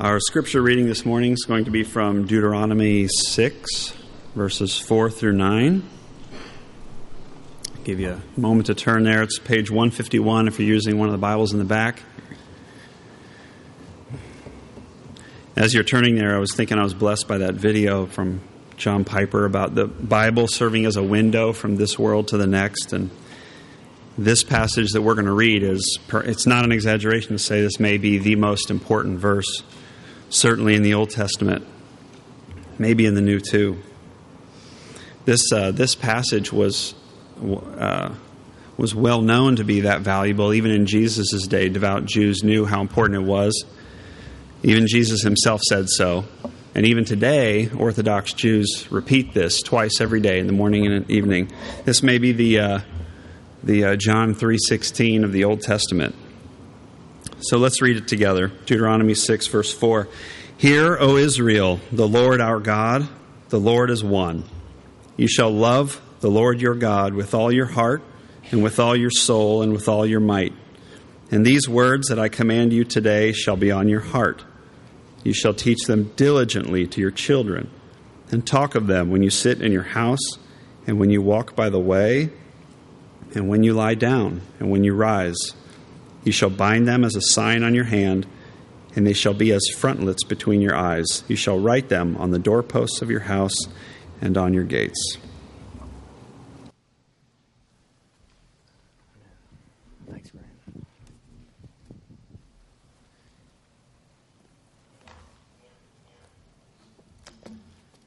Our scripture reading this morning is going to be from Deuteronomy 6, verses 4 through 9. I'll give you a moment to turn there. It's page 151 if you're using one of the Bibles in the back. As you're turning there, I was thinking I was blessed by that video from John Piper about the Bible serving as a window from this world to the next. And this passage that we're going to read is, it's not an exaggeration to say this may be the most important verse certainly in the Old Testament, maybe in the New too. This uh, this passage was uh, was well known to be that valuable. Even in Jesus' day, devout Jews knew how important it was. Even Jesus himself said so. And even today, Orthodox Jews repeat this twice every day, in the morning and evening. This may be the uh, the uh, John three sixteen of the Old Testament. So let's read it together. Deuteronomy 6, verse 4. Hear, O Israel, the Lord our God, the Lord is one. You shall love the Lord your God with all your heart, and with all your soul, and with all your might. And these words that I command you today shall be on your heart. You shall teach them diligently to your children, and talk of them when you sit in your house, and when you walk by the way, and when you lie down, and when you rise. You shall bind them as a sign on your hand, and they shall be as frontlets between your eyes. You shall write them on the doorposts of your house and on your gates. Thanks, Grant.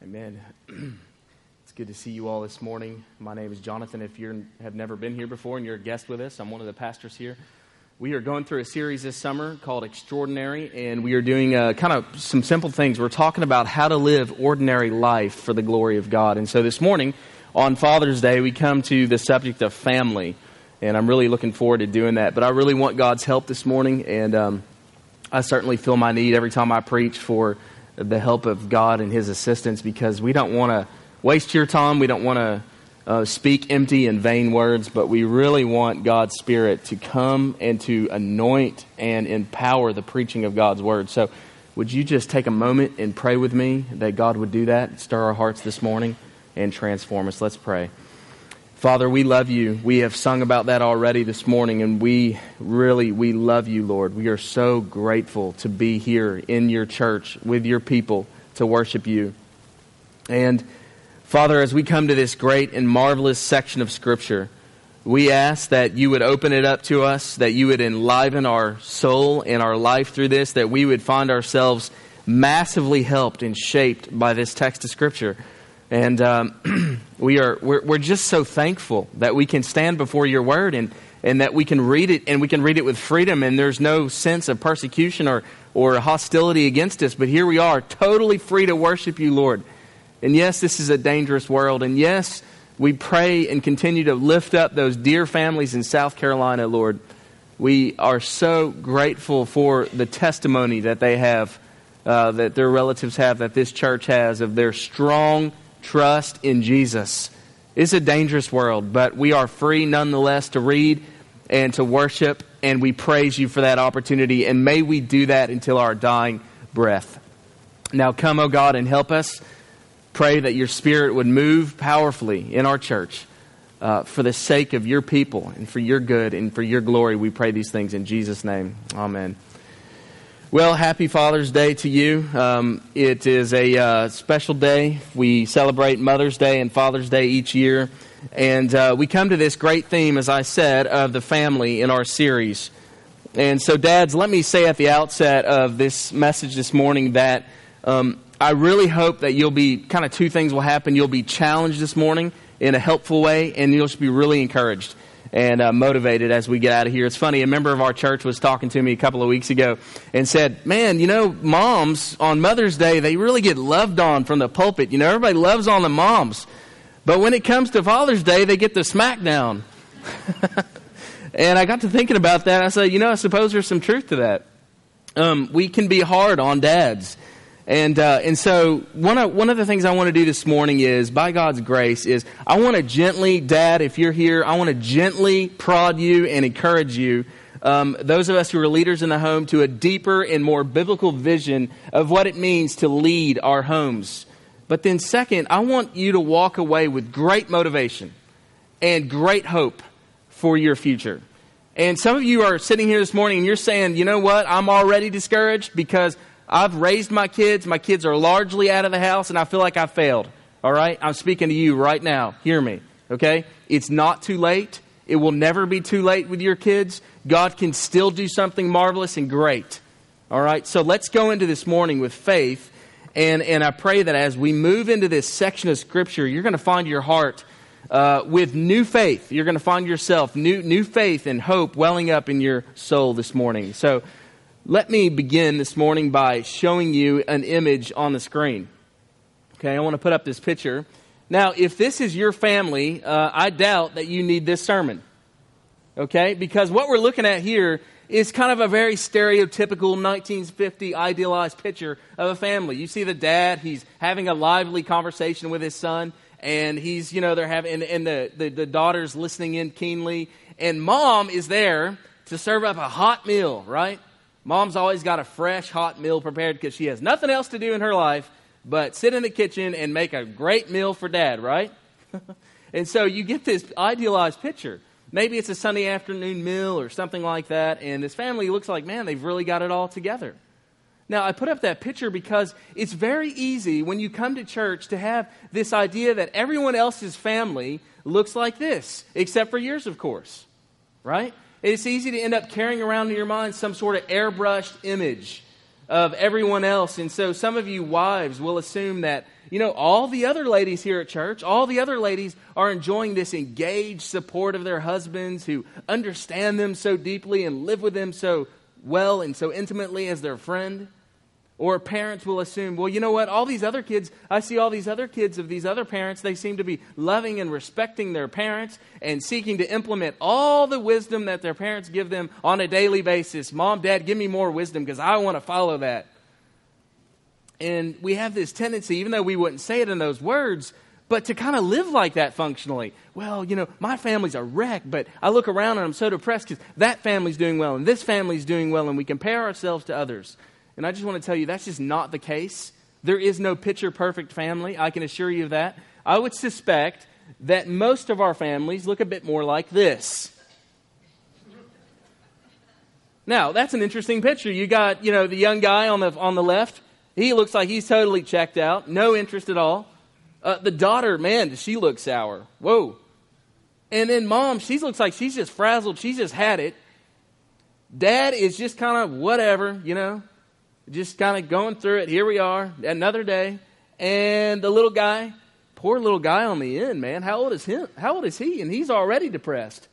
Amen. It's good to see you all this morning. My name is Jonathan. If you have never been here before and you're a guest with us, I'm one of the pastors here. We are going through a series this summer called Extraordinary, and we are doing uh, kind of some simple things. We're talking about how to live ordinary life for the glory of God. And so this morning, on Father's Day, we come to the subject of family, and I'm really looking forward to doing that. But I really want God's help this morning, and um, I certainly feel my need every time I preach for the help of God and His assistance because we don't want to waste your time. We don't want to uh, speak empty and vain words, but we really want God's Spirit to come and to anoint and empower the preaching of God's Word. So, would you just take a moment and pray with me that God would do that, stir our hearts this morning, and transform us? Let's pray. Father, we love you. We have sung about that already this morning, and we really, we love you, Lord. We are so grateful to be here in your church with your people to worship you. And Father, as we come to this great and marvelous section of Scripture, we ask that you would open it up to us, that you would enliven our soul and our life through this, that we would find ourselves massively helped and shaped by this text of Scripture. And um, we are, we're, we're just so thankful that we can stand before your word and, and that we can read it and we can read it with freedom and there's no sense of persecution or, or hostility against us. But here we are, totally free to worship you, Lord. And yes, this is a dangerous world. And yes, we pray and continue to lift up those dear families in South Carolina, Lord. We are so grateful for the testimony that they have, uh, that their relatives have, that this church has, of their strong trust in Jesus. It's a dangerous world, but we are free nonetheless to read and to worship, and we praise you for that opportunity. And may we do that until our dying breath. Now, come, O God, and help us pray that your Spirit would move powerfully in our church uh, for the sake of your people and for your good and for your glory. We pray these things in Jesus' name. Amen. Well, happy Father's Day to you. Um, it is a uh, special day. We celebrate Mother's Day and Father's Day each year. And uh, we come to this great theme, as I said, of the family in our series. And so, dads, let me say at the outset of this message this morning that um, I really hope that you'll be kind of two things will happen. You'll be challenged this morning in a helpful way, and you'll just be really encouraged and uh, motivated as we get out of here. It's funny, a member of our church was talking to me a couple of weeks ago and said, Man, you know, moms on Mother's Day, they really get loved on from the pulpit. You know, everybody loves on the moms. But when it comes to Father's Day, they get the smackdown. and I got to thinking about that. I said, You know, I suppose there's some truth to that. Um, we can be hard on dads. And, uh, and so one of, one of the things I want to do this morning is, by God's grace, is I want to gently, Dad, if you're here, I want to gently prod you and encourage you um, those of us who are leaders in the home to a deeper and more biblical vision of what it means to lead our homes. But then, second, I want you to walk away with great motivation and great hope for your future. And some of you are sitting here this morning and you're saying, you know what, I'm already discouraged because I've raised my kids. My kids are largely out of the house and I feel like I failed. All right? I'm speaking to you right now. Hear me. Okay? It's not too late. It will never be too late with your kids. God can still do something marvelous and great. All right? So let's go into this morning with faith. And, and I pray that as we move into this section of Scripture, you're going to find your heart uh, with new faith. You're going to find yourself new, new faith and hope welling up in your soul this morning. So let me begin this morning by showing you an image on the screen. Okay, I want to put up this picture. Now, if this is your family, uh, I doubt that you need this sermon. Okay, because what we're looking at here is kind of a very stereotypical 1950 idealized picture of a family. You see the dad, he's having a lively conversation with his son and he's, you know, they're having, and, and the, the, the daughter's listening in keenly, and mom is there to serve up a hot meal, right? Mom's always got a fresh, hot meal prepared because she has nothing else to do in her life but sit in the kitchen and make a great meal for dad, right? and so you get this idealized picture. Maybe it's a Sunday afternoon meal or something like that, and this family looks like, man, they've really got it all together. Now, I put up that picture because it's very easy when you come to church to have this idea that everyone else's family looks like this, except for yours, of course. Right? It's easy to end up carrying around in your mind some sort of airbrushed image of everyone else. And so some of you wives will assume that, you know, all the other ladies here at church, all the other ladies are enjoying this engaged support of their husbands who understand them so deeply and live with them so well and so intimately as their friend. Or parents will assume, well, you know what? All these other kids, I see all these other kids of these other parents, they seem to be loving and respecting their parents and seeking to implement all the wisdom that their parents give them on a daily basis. Mom, dad, give me more wisdom because I want to follow that. And we have this tendency, even though we wouldn't say it in those words, but to kind of live like that functionally. Well, you know, my family's a wreck, but I look around and I'm so depressed because that family's doing well and this family's doing well, and we compare ourselves to others. And I just want to tell you that's just not the case. There is no picture perfect family. I can assure you of that. I would suspect that most of our families look a bit more like this. Now, that's an interesting picture. You got, you know, the young guy on the, on the left. He looks like he's totally checked out, no interest at all. Uh, the daughter, man, does she look sour. Whoa. And then mom, she looks like she's just frazzled. She's just had it. Dad is just kind of whatever, you know just kind of going through it. Here we are, another day. And the little guy, poor little guy on the end, man, how old is him? How old is he? And he's already depressed.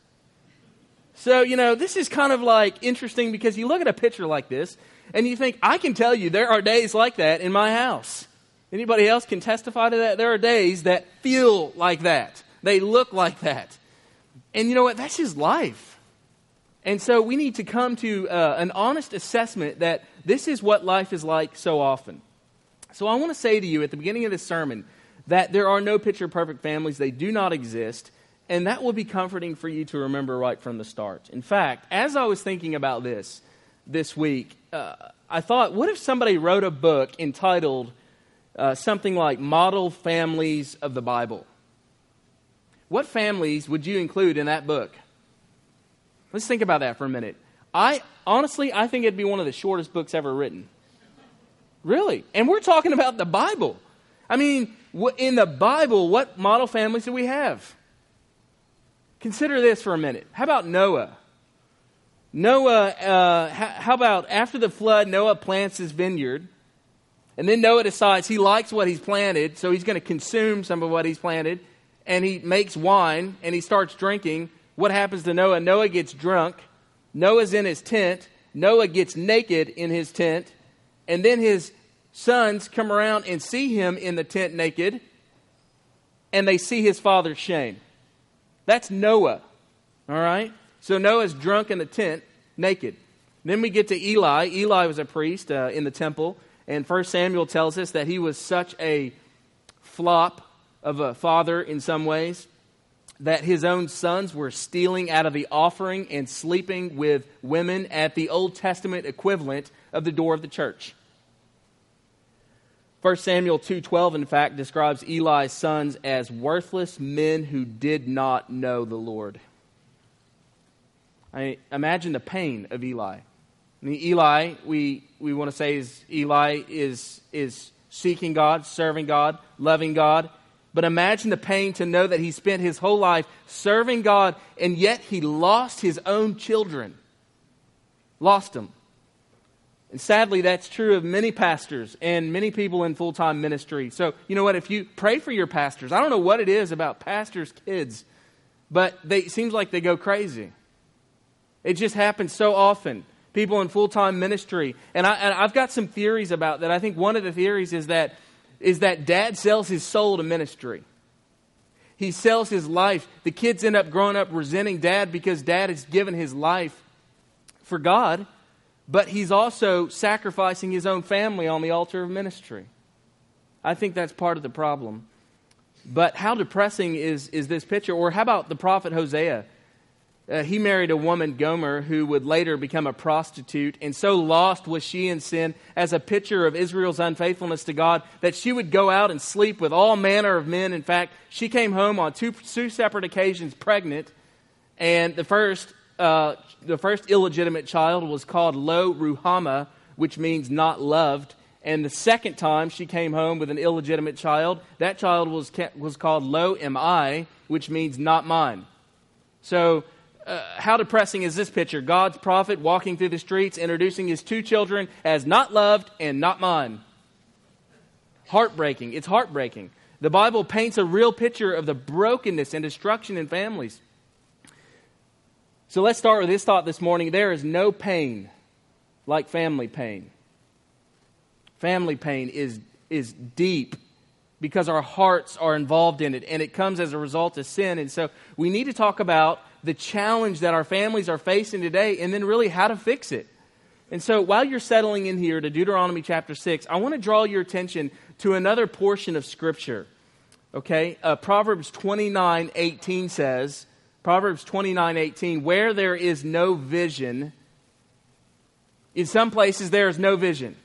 So, you know, this is kind of like interesting because you look at a picture like this and you think, I can tell you there are days like that in my house. Anybody else can testify to that? There are days that feel like that. They look like that. And you know what? That's his life. And so we need to come to uh, an honest assessment that this is what life is like so often. So I want to say to you at the beginning of this sermon that there are no picture perfect families, they do not exist. And that will be comforting for you to remember right from the start. In fact, as I was thinking about this this week, uh, I thought, what if somebody wrote a book entitled uh, something like Model Families of the Bible? What families would you include in that book? Let's think about that for a minute. I honestly, I think it'd be one of the shortest books ever written. Really. And we're talking about the Bible. I mean, in the Bible, what model families do we have? Consider this for a minute. How about Noah? Noah, uh, how about after the flood, Noah plants his vineyard. And then Noah decides he likes what he's planted, so he's going to consume some of what he's planted. And he makes wine and he starts drinking. What happens to Noah? Noah gets drunk Noah's in his tent. Noah gets naked in his tent. And then his sons come around and see him in the tent naked. And they see his father's shame. That's Noah. All right? So Noah's drunk in the tent, naked. Then we get to Eli. Eli was a priest uh, in the temple. And First Samuel tells us that he was such a flop of a father in some ways. That his own sons were stealing out of the offering and sleeping with women at the Old Testament equivalent of the door of the church. 1 Samuel 2:12 in fact describes Eli's sons as worthless men who did not know the Lord. I imagine the pain of Eli. I mean, Eli, we, we want to say is Eli is, is seeking God, serving God, loving God, but imagine the pain to know that he spent his whole life serving God and yet he lost his own children. Lost them. And sadly, that's true of many pastors and many people in full time ministry. So, you know what? If you pray for your pastors, I don't know what it is about pastors' kids, but they, it seems like they go crazy. It just happens so often. People in full time ministry. And, I, and I've got some theories about that. I think one of the theories is that is that dad sells his soul to ministry. He sells his life. The kids end up growing up resenting dad because dad has given his life for God, but he's also sacrificing his own family on the altar of ministry. I think that's part of the problem. But how depressing is, is this picture? Or how about the prophet Hosea? Uh, he married a woman, Gomer, who would later become a prostitute. And so lost was she in sin as a picture of Israel's unfaithfulness to God that she would go out and sleep with all manner of men. In fact, she came home on two, two separate occasions pregnant. And the first, uh, the first illegitimate child was called Lo Ruhamah, which means not loved. And the second time she came home with an illegitimate child, that child was, was called Lo Ammi, which means not mine. So uh, how depressing is this picture? God's prophet walking through the streets, introducing his two children as not loved and not mine. Heartbreaking. It's heartbreaking. The Bible paints a real picture of the brokenness and destruction in families. So let's start with this thought this morning. There is no pain like family pain. Family pain is, is deep because our hearts are involved in it, and it comes as a result of sin. And so we need to talk about the challenge that our families are facing today and then really how to fix it. And so while you're settling in here to Deuteronomy chapter 6, I want to draw your attention to another portion of Scripture. Okay? Uh, Proverbs 29 18 says, Proverbs 29 18, where there is no vision, in some places there is no vision.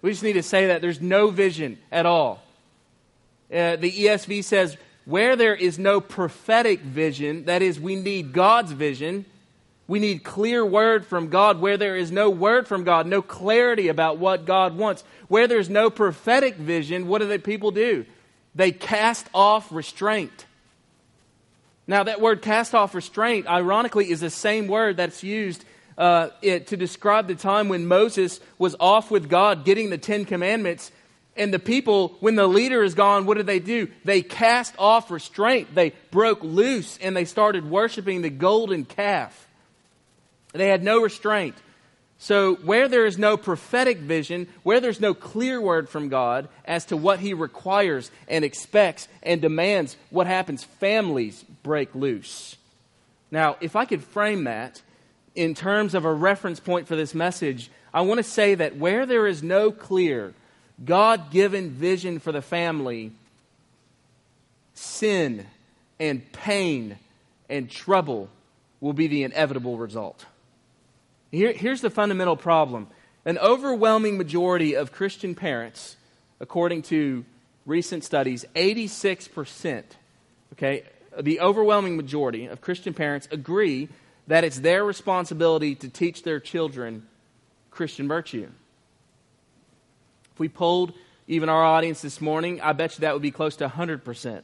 We just need to say that there's no vision at all. Uh, the ESV says, where there is no prophetic vision, that is, we need God's vision, we need clear word from God. Where there is no word from God, no clarity about what God wants, where there's no prophetic vision, what do the people do? They cast off restraint. Now, that word cast off restraint, ironically, is the same word that's used uh, it, to describe the time when Moses was off with God getting the Ten Commandments and the people, when the leader is gone, what did they do? They cast off restraint. They broke loose and they started worshiping the golden calf. They had no restraint. So, where there is no prophetic vision, where there's no clear word from God as to what He requires and expects and demands, what happens? Families break loose. Now, if I could frame that in terms of a reference point for this message, I want to say that where there is no clear, God given vision for the family, sin and pain and trouble will be the inevitable result. Here, here's the fundamental problem an overwhelming majority of Christian parents, according to recent studies, 86%, okay, the overwhelming majority of Christian parents agree that it's their responsibility to teach their children Christian virtue. If we polled even our audience this morning, I bet you that would be close to 100%.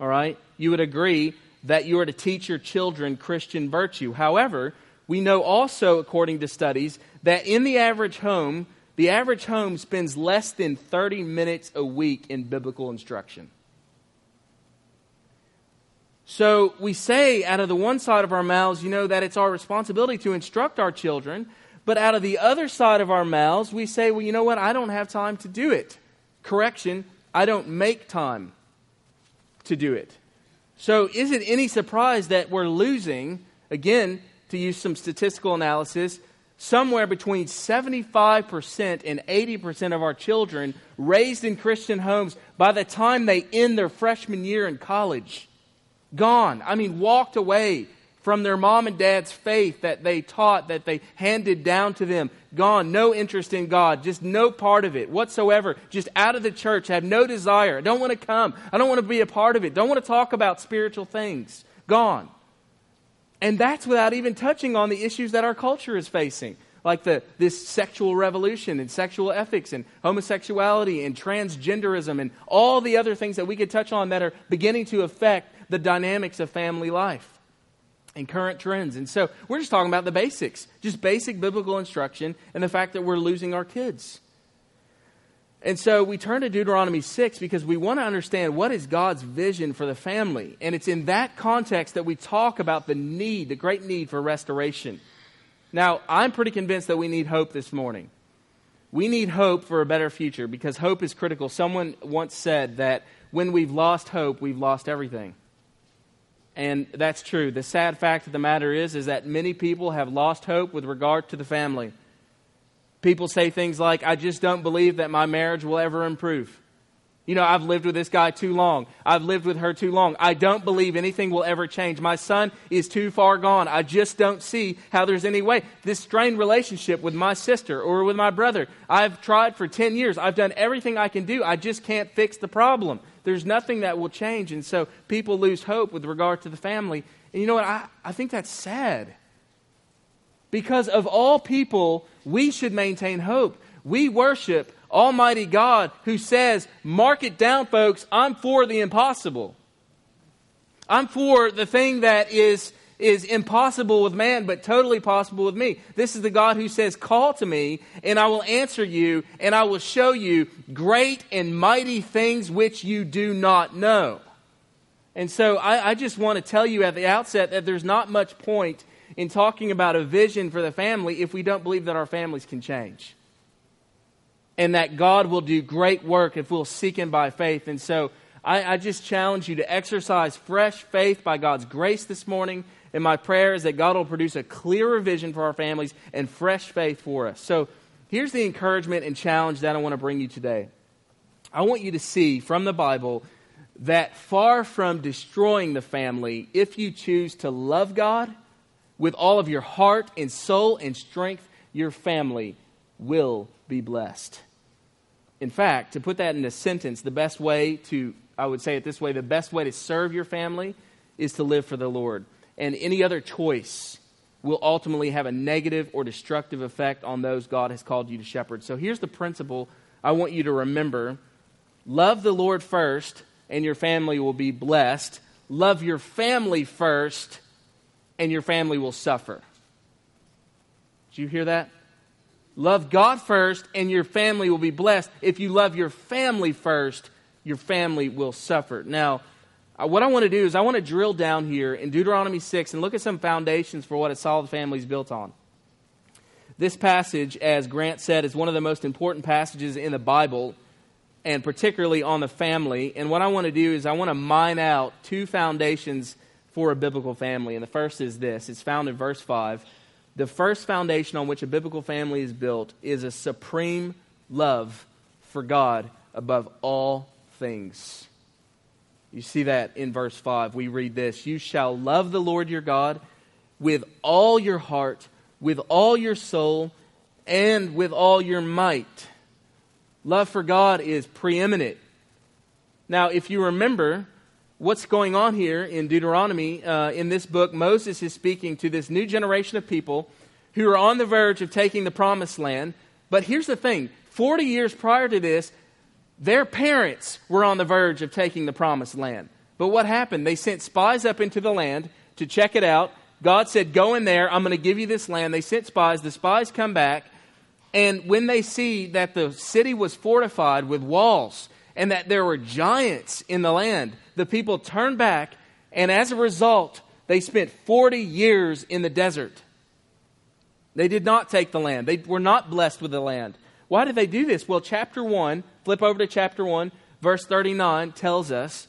All right? You would agree that you are to teach your children Christian virtue. However, we know also, according to studies, that in the average home, the average home spends less than 30 minutes a week in biblical instruction. So we say out of the one side of our mouths, you know, that it's our responsibility to instruct our children, but out of the other side of our mouths, we say, well, you know what? I don't have time to do it. Correction, I don't make time to do it. So, is it any surprise that we're losing, again, to use some statistical analysis, somewhere between 75% and 80% of our children raised in Christian homes by the time they end their freshman year in college? Gone. I mean, walked away from their mom and dad's faith that they taught, that they handed down to them. Gone. No interest in God. Just no part of it whatsoever. Just out of the church. Have no desire. Don't want to come. I don't want to be a part of it. Don't want to talk about spiritual things. Gone. And that's without even touching on the issues that our culture is facing like the, this sexual revolution and sexual ethics and homosexuality and transgenderism and all the other things that we could touch on that are beginning to affect the dynamics of family life and current trends. And so we're just talking about the basics, just basic biblical instruction and the fact that we're losing our kids. And so we turn to Deuteronomy 6 because we want to understand what is God's vision for the family. And it's in that context that we talk about the need, the great need for restoration. Now, I'm pretty convinced that we need hope this morning. We need hope for a better future because hope is critical. Someone once said that when we've lost hope, we've lost everything. And that's true. The sad fact of the matter is is that many people have lost hope with regard to the family. People say things like, "I just don't believe that my marriage will ever improve." You know, I've lived with this guy too long. I've lived with her too long. I don't believe anything will ever change. My son is too far gone. I just don't see how there's any way. This strained relationship with my sister or with my brother, I've tried for 10 years. I've done everything I can do. I just can't fix the problem. There's nothing that will change. And so people lose hope with regard to the family. And you know what? I, I think that's sad. Because of all people, we should maintain hope. We worship Almighty God who says, Mark it down, folks, I'm for the impossible. I'm for the thing that is, is impossible with man, but totally possible with me. This is the God who says, Call to me, and I will answer you, and I will show you great and mighty things which you do not know. And so I, I just want to tell you at the outset that there's not much point in talking about a vision for the family if we don't believe that our families can change and that God will do great work if we'll seek Him by faith. And so I, I, just challenge you to exercise fresh faith by God's grace this morning. And my prayer is that God will produce a clearer vision for our families and fresh faith for us. So here's the encouragement and challenge that I want to bring you today. I want you to see from the Bible that far from destroying the family, if you choose to love God with all of your heart and soul and strength, your family will be blessed. In fact, to put that in a sentence, the best way to, I would say it this way, the best way to serve your family is to live for the Lord. And any other choice will ultimately have a negative or destructive effect on those God has called you to shepherd. So here's the principle I want you to remember love the Lord first, and your family will be blessed. Love your family first, and your family will suffer. Did you hear that? Love God first, and your family will be blessed. If you love your family first, your family will suffer. Now, Uh, what I want to do is I want to drill down here in Deuteronomy 6 and look at some foundations for what a solid family is built on. This passage, as Grant said, is one of the most important passages in the Bible, and particularly on the family. And what I want to do is I want to mine out two foundations for a biblical family. And the first is this it's found in verse 5 the first foundation on which a biblical family is built is a supreme love for God above all things. You see that in verse 5. We read this You shall love the Lord your God with all your heart, with all your soul, and with all your might. Love for God is preeminent. Now, if you remember, what's going on here in Deuteronomy, uh, in this book, Moses is speaking to this new generation of people who are on the verge of taking the promised land. But here's the thing 40 years prior to this, their parents were on the verge of taking the promised land. But what happened? They sent spies up into the land to check it out. God said, Go in there, I'm going to give you this land. They sent spies. The spies come back. And when they see that the city was fortified with walls and that there were giants in the land, the people turned back, and as a result, they spent 40 years in the desert. They did not take the land, they were not blessed with the land. Why did they do this? Well, chapter 1, flip over to chapter 1, verse 39 tells us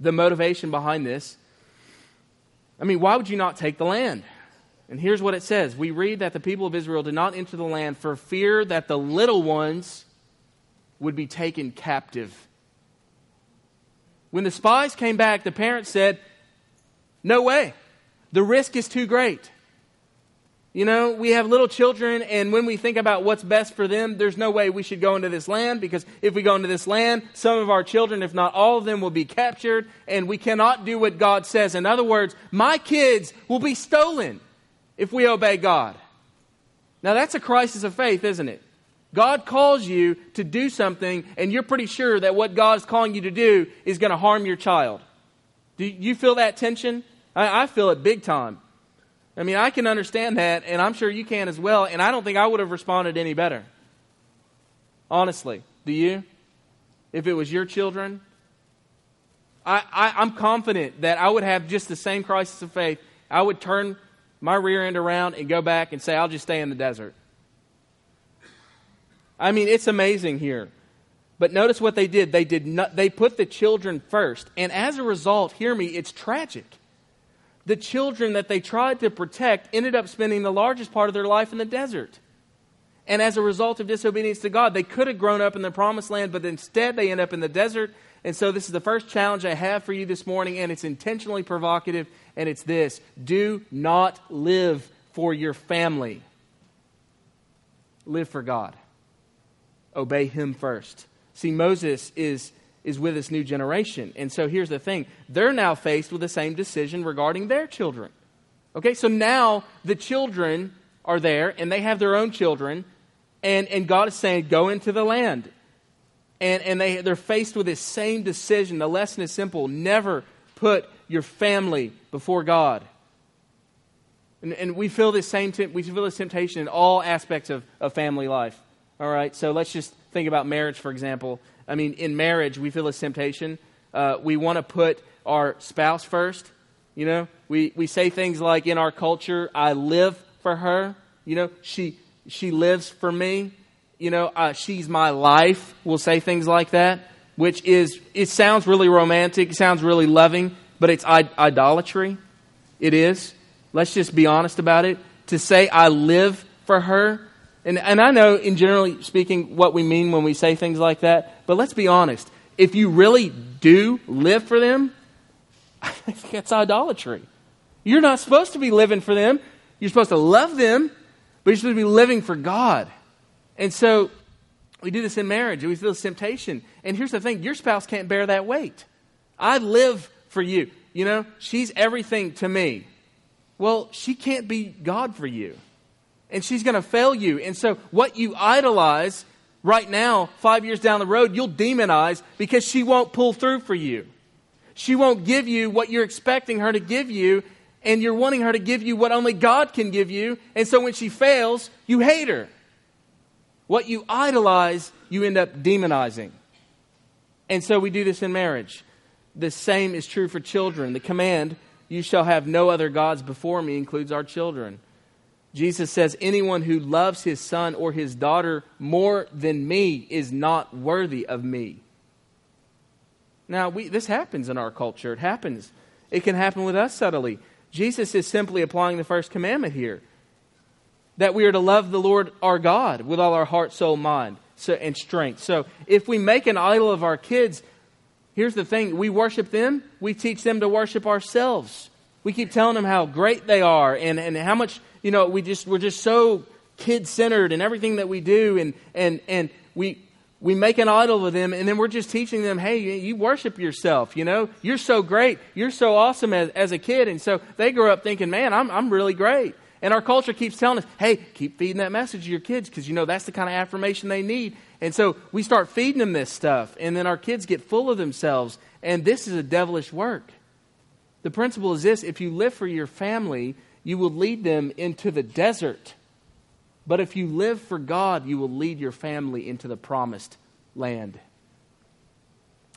the motivation behind this. I mean, why would you not take the land? And here's what it says We read that the people of Israel did not enter the land for fear that the little ones would be taken captive when the spies came back, the parents said, No way. The risk is too great. You know, we have little children, and when we think about what's best for them, there's no way we should go into this land because if we go into this land, some of our children, if not all of them, will be captured, and we cannot do what God says. In other words, my kids will be stolen if we obey God. Now, that's a crisis of faith, isn't it? God calls you to do something, and you're pretty sure that what God is calling you to do is going to harm your child. Do you feel that tension? I, I feel it big time. I mean, I can understand that, and I'm sure you can as well, and I don't think I would have responded any better. Honestly, do you? If it was your children? I, I, am confident that I would have just the same crisis of faith. I would turn my rear end around and go back and say, I'll just stay in the desert. I mean, it's amazing here. But notice what they did. They did not, they put the children first. And as a result, hear me, it's tragic the children that they tried to protect ended up spending the largest part of their life in the desert. And as a result of disobedience to God, they could have grown up in the promised land, but instead they end up in the desert. And so, this is the first challenge I have for you this morning, and it's intentionally provocative, and it's this do not live for your family, live for God. Obey Him first. See, Moses is is with this new generation. And so here's the thing they're now faced with the same decision regarding their children. Okay, so now the children are there and they have their own children, and, and God is saying, Go into the land. And, and they, they're faced with this same decision. The lesson is simple never put your family before God. And, and we feel this same we feel this temptation in all aspects of, of family life. All right, so let's just think about marriage, for example. I mean, in marriage, we feel this temptation. Uh, we want to put our spouse first. You know, we, we say things like in our culture, I live for her. You know, she, she lives for me. You know, uh, she's my life. We'll say things like that, which is, it sounds really romantic, it sounds really loving, but it's idolatry. It is. Let's just be honest about it. To say I live for her and, and I know, in generally speaking, what we mean when we say things like that, but let's be honest. If you really do live for them, I think that's idolatry. You're not supposed to be living for them. You're supposed to love them, but you're supposed to be living for God. And so we do this in marriage. We feel this temptation. And here's the thing your spouse can't bear that weight. I live for you. You know, she's everything to me. Well, she can't be God for you and she's going to fail you. And so, what you idolize right now, five years down the road, you'll demonize because she won't pull through for you. She won't give you what you're expecting her to give you, and you're wanting her to give you what only God can give you. And so, when she fails, you hate her. What you idolize, you end up demonizing. And so, we do this in marriage. The same is true for children. The command, you shall have no other gods before me, includes our children. Jesus says, Anyone who loves his son or his daughter more than me is not worthy of me. Now, we, this happens in our culture. It happens. It can happen with us subtly. Jesus is simply applying the first commandment here that we are to love the Lord our God with all our heart, soul, mind, so, and strength. So, if we make an idol of our kids, here's the thing we worship them, we teach them to worship ourselves. We keep telling them how great they are and, and how much you know, we just, we're just so kid centered in everything that we do, and, and, and we, we make an idol of them, and then we're just teaching them, hey, you worship yourself, you know? You're so great. You're so awesome as, as a kid. And so they grow up thinking, man, I'm, I'm really great. And our culture keeps telling us, hey, keep feeding that message to your kids because, you know, that's the kind of affirmation they need. And so we start feeding them this stuff, and then our kids get full of themselves. And this is a devilish work. The principle is this if you live for your family, you will lead them into the desert. But if you live for God, you will lead your family into the promised land.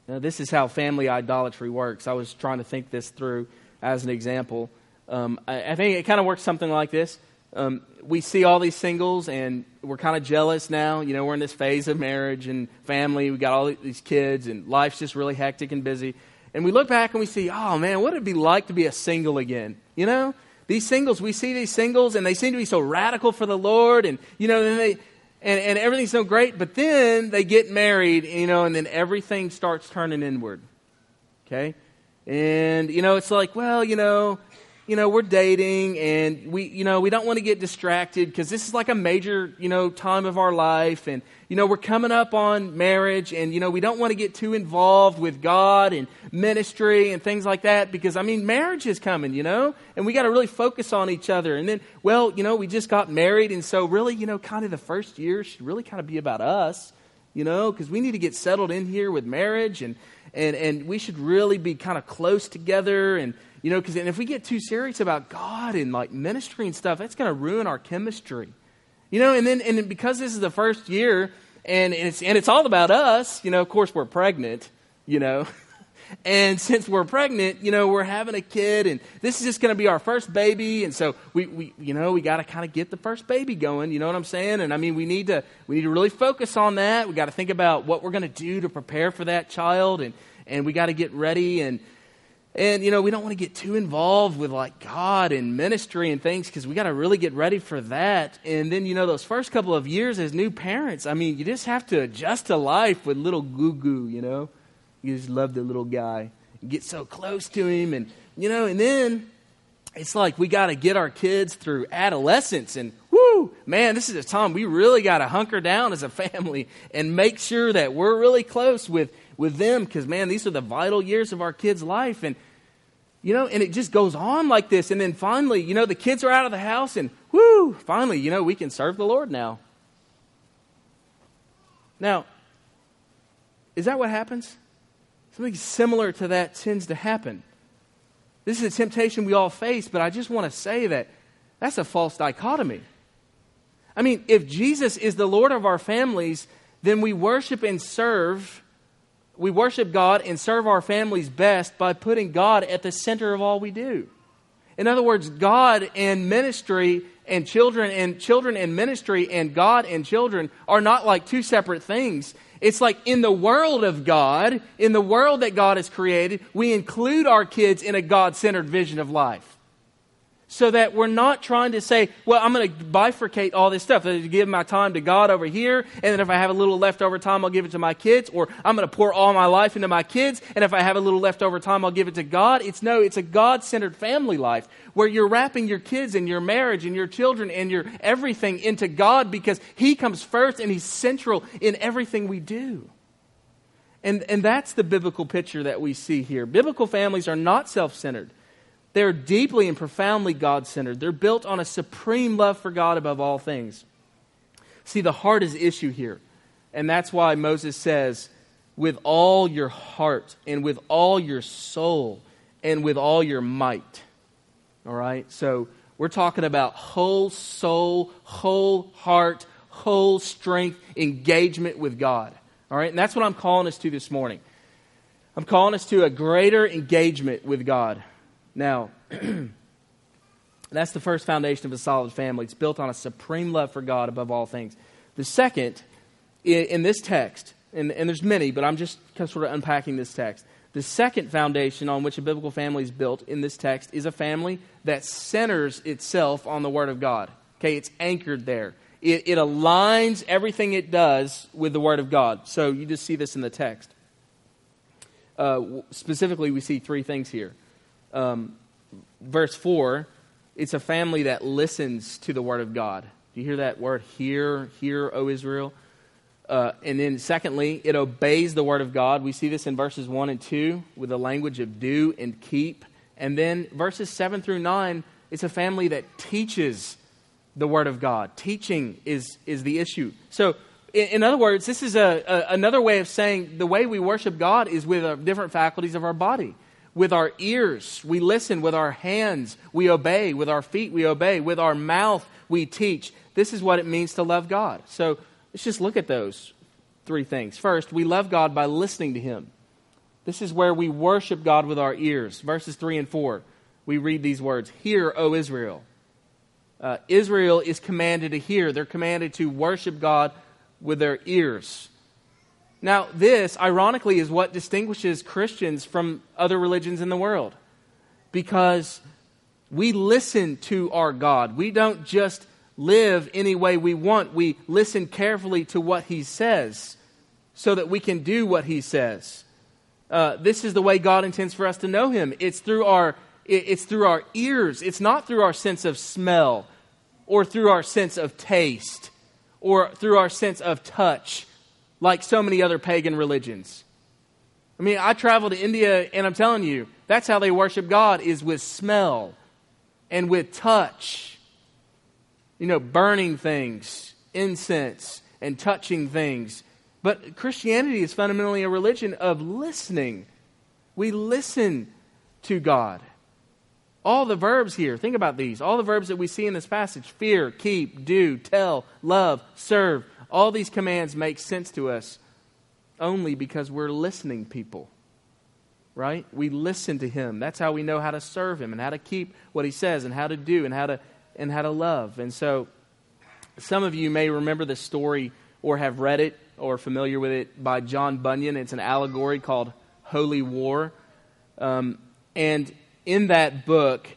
Now, this is how family idolatry works. I was trying to think this through as an example. Um, I, I, think it kind of works something like this. Um, we see all these singles, and we're kind of jealous now. You know, we're in this phase of marriage and family. We got all these kids, and life's just really hectic and busy. And we look back and we see, oh man, what would it be like to be a single again? You know, these singles, we see these singles and they seem to be so radical for the Lord and, you know, then they, and, and everything's so great, but then they get married, you know, and then everything starts turning inward. Okay? And, you know, it's like, well, you know, you know, we're dating and we, you know, we don't want to get distracted because this is like a major, you know, time of our life. And, you know, we're coming up on marriage and, you know, we don't want to get too involved with God and ministry and things like that because, I mean, marriage is coming, you know, and we got to really focus on each other. And then, well, you know, we just got married. And so, really, you know, kind of the first year should really kind of be about us, you know, because we need to get settled in here with marriage and, and, and we should really be kind of close together and, you know, because if we get too serious about God and like ministry and stuff, that's going to ruin our chemistry. You know, and then and because this is the first year and it's and it's all about us, you know, of course we're pregnant, you know. And since we're pregnant, you know, we're having a kid, and this is just going to be our first baby, and so we, we you know, we got to kind of get the first baby going. You know what I'm saying? And I mean, we need to we need to really focus on that. We got to think about what we're going to do to prepare for that child, and and we got to get ready and and, you know, we don't want to get too involved with like God and ministry and things because we got to really get ready for that. And then, you know, those first couple of years as new parents, I mean, you just have to adjust to life with little goo goo, you know? You just love the little guy. You get so close to him. And, you know, and then it's like we got to get our kids through adolescence. And, whoo, man, this is a time we really got to hunker down as a family and make sure that we're really close with with them because, man, these are the vital years of our kids' life. And, you know, and it just goes on like this. And then finally, you know, the kids are out of the house and, whoo, finally, you know, we can serve the Lord now. Now, is that what happens? Something similar to that tends to happen. This is a temptation we all face, but I just want to say that that's a false dichotomy. I mean, if Jesus is the Lord of our families, then we worship and serve we worship God and serve our families best by putting God at the center of all we do. In other words, God and ministry and children and children and ministry and God and children are not like two separate things. It's like in the world of God, in the world that God has created, we include our kids in a God centered vision of life so that we're not trying to say, well, I'm going to bifurcate all this stuff. I'm give my time to God over here, and then if I have a little leftover time, I'll give it to my kids, or I'm going to pour all my life into my kids, and if I have a little leftover time, I'll give it to God. It's no, it's a God centered family life where you're wrapping your kids and your marriage and your children and your everything into God because He comes first and He's central in everything we do. And, and that's the biblical picture that we see here. Biblical families are not self centered. They're deeply and profoundly God centered. They're built on a supreme love for God above all things. See, the heart is issue here. And that's why Moses says, with all your heart and with all your soul and with all your might. All right? So we're talking about whole soul, whole heart, whole strength engagement with God. All right? And that's what I'm calling us to this morning. I'm calling us to a greater engagement with God. Now, that's the first foundation of a solid family. It's built on a supreme love for God above all things. The second, in this text, and, and there's many, but I'm just sort of unpacking this text. The second foundation on which a biblical family is built in this text is a family that centers itself on the Word of God. Okay, it's anchored there. It, it aligns everything it does with the Word of God. So you just see this in the text. Uh, specifically, we see three things here um, verse 4, it's a family that listens to the word of God. Do you hear that word? Hear, hear, O Israel. Uh, and then, secondly, it obeys the word of God. We see this in verses 1 and 2 with the language of do and keep. And then, verses 7 through 9, it's a family that teaches the word of God. Teaching is, is the issue. So, in, in other words, this is a, a, another way of saying the way we worship God is with uh, different faculties of our body. With our ears, we listen. With our hands, we obey. With our feet, we obey. With our mouth, we teach. This is what it means to love God. So let's just look at those three things. First, we love God by listening to Him. This is where we worship God with our ears. Verses 3 and 4, we read these words Hear, O Israel. Uh, Israel is commanded to hear, they're commanded to worship God with their ears. Now, this, ironically, is what distinguishes Christians from other religions in the world. Because we listen to our God. We don't just live any way we want, we listen carefully to what He says so that we can do what He says. Uh, this is the way God intends for us to know Him. It's through our it's through our ears. It's not through our sense of smell, or through our sense of taste, or through our sense of touch, like so many other pagan religions. I mean, I travel to India, and I'm telling you, that's how they worship God is with smell and with touch. You know, burning things, incense, and touching things. But Christianity is fundamentally a religion of listening. We listen to God. All the verbs here, think about these. All the verbs that we see in this passage fear, keep, do, tell, love, serve all these commands make sense to us only because we're listening people. Right? We listen to him. That's how we know how to serve him and how to keep what he says and how to do and how to and how to love. And so some of you may remember the story or have read it or familiar with it by John Bunyan. It's an allegory called Holy War. Um, and in that book,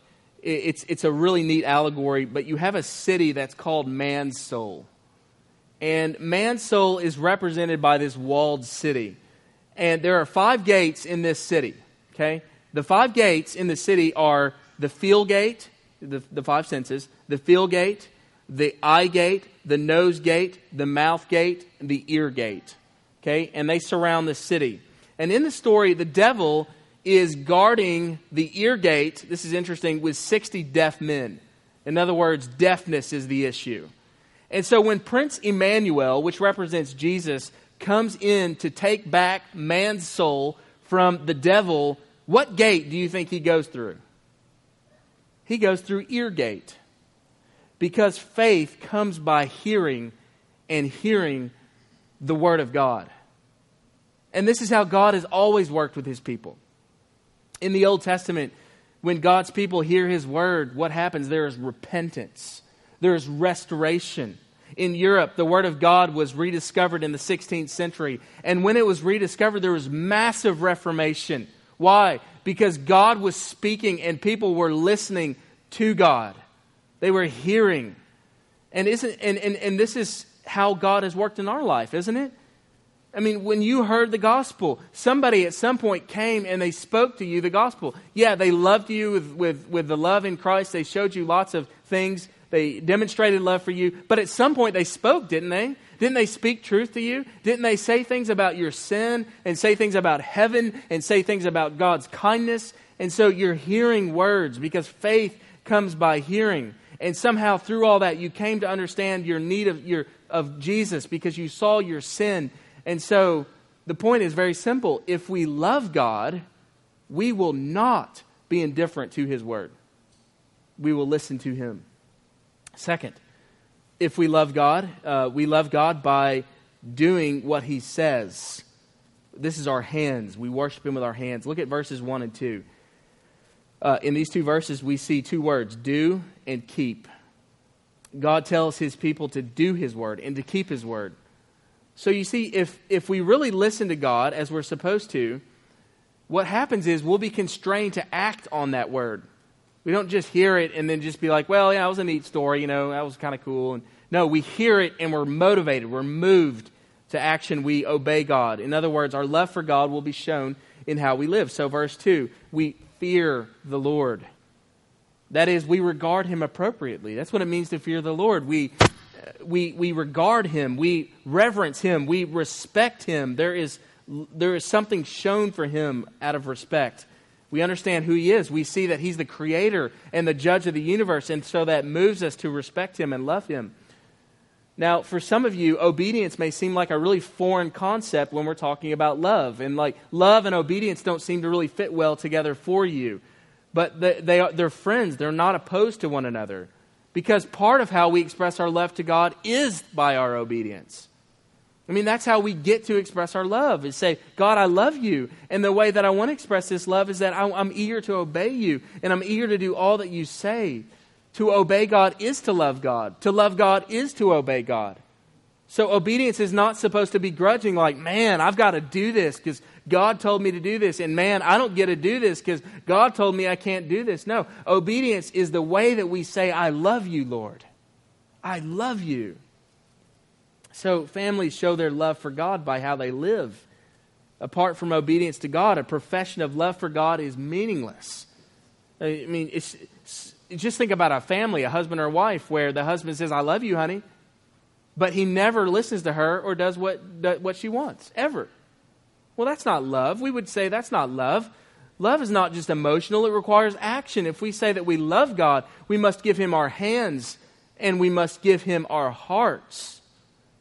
it's, it's a really neat allegory, but you have a city that's called Mansoul. And Mansoul is represented by this walled city. And there are five gates in this city, okay? The five gates in the city are the feel gate, the, the five senses, the feel gate, the eye gate, the nose gate, the mouth gate, the ear gate. Okay? And they surround the city. And in the story, the devil is guarding the ear gate. This is interesting with 60 deaf men. In other words, deafness is the issue. And so when Prince Emmanuel, which represents Jesus, comes in to take back Mansoul from the devil, what gate do you think he goes through? He goes through ear gate. Because faith comes by hearing and hearing the Word of God. And this is how God has always worked with His people. In the Old Testament, when God's people hear His Word, what happens? There is repentance, there is restoration. In Europe, the Word of God was rediscovered in the 16th century. And when it was rediscovered, there was massive reformation. Why? Because God was speaking and people were listening to God. They were hearing. And, isn't, and, and, and this is how God has worked in our life, isn't it? I mean, when you heard the gospel, somebody at some point came and they spoke to you the gospel. Yeah, they loved you with, with, with the love in Christ. They showed you lots of things. They demonstrated love for you. But at some point they spoke, didn't they? Didn't they speak truth to you? Didn't they say things about your sin and say things about heaven and say things about God's kindness? And so you're hearing words because faith comes by hearing. And somehow through all that, you came to understand your need of, your, of Jesus because you saw your sin. And so the point is very simple. If we love God, we will not be indifferent to His Word. We will listen to Him. Second, if we love God, uh, we love God by doing what He says. This is our hands. We worship Him with our hands. Look at verses 1 and 2 uh, in these two verses, we see two words do and keep. God tells his people to do his word and to keep his word. So you see, if, if we really listen to God as we're supposed to, what happens is we'll be constrained to act on that word. We don't just hear it and then just be like, well, yeah, that was a neat story, you know, that was kind of cool. And no, we hear it and we're motivated, we're moved to action. We obey God. In other words, our love for God will be shown in how we live. So, verse 2, we fear the Lord. That is, we regard him appropriately. That's what it means to fear the Lord. We, uh, we, we regard him, we reverence him, we respect him. There is, there is something shown for him out of respect. We understand who he is. We see that he's the creator and the judge of the universe, and so that moves us to respect him and love him. Now, for some of you, obedience may seem like a really foreign concept when we're talking about love. And like love and obedience don't seem to really fit well together for you. But they, they are, they're friends, they're not opposed to one another. Because part of how we express our love to God is by our obedience. I mean, that's how we get to express our love is say, God, I love you. And the way that I want to express this love is that I'm eager to obey you and I'm eager to do all that you say. To obey God is to love God. To love God is to obey God. So obedience is not supposed to be grudging, like, man, I've got to do this because God told me to do this. And man, I don't get to do this because God told me I can't do this. No, obedience is the way that we say, I love you, Lord. I love you. So families show their love for God by how they live. Apart from obedience to God, a profession of love for God is meaningless. I mean, it's, it's, just think about a family, a husband or wife, where the husband says, I love you, honey, but he never listens to her or does what, what she wants, ever. Well, that's not love. We would say that's not love. Love is not just emotional, it requires action. If we say that we love God, we must give him our hands and we must give him our hearts.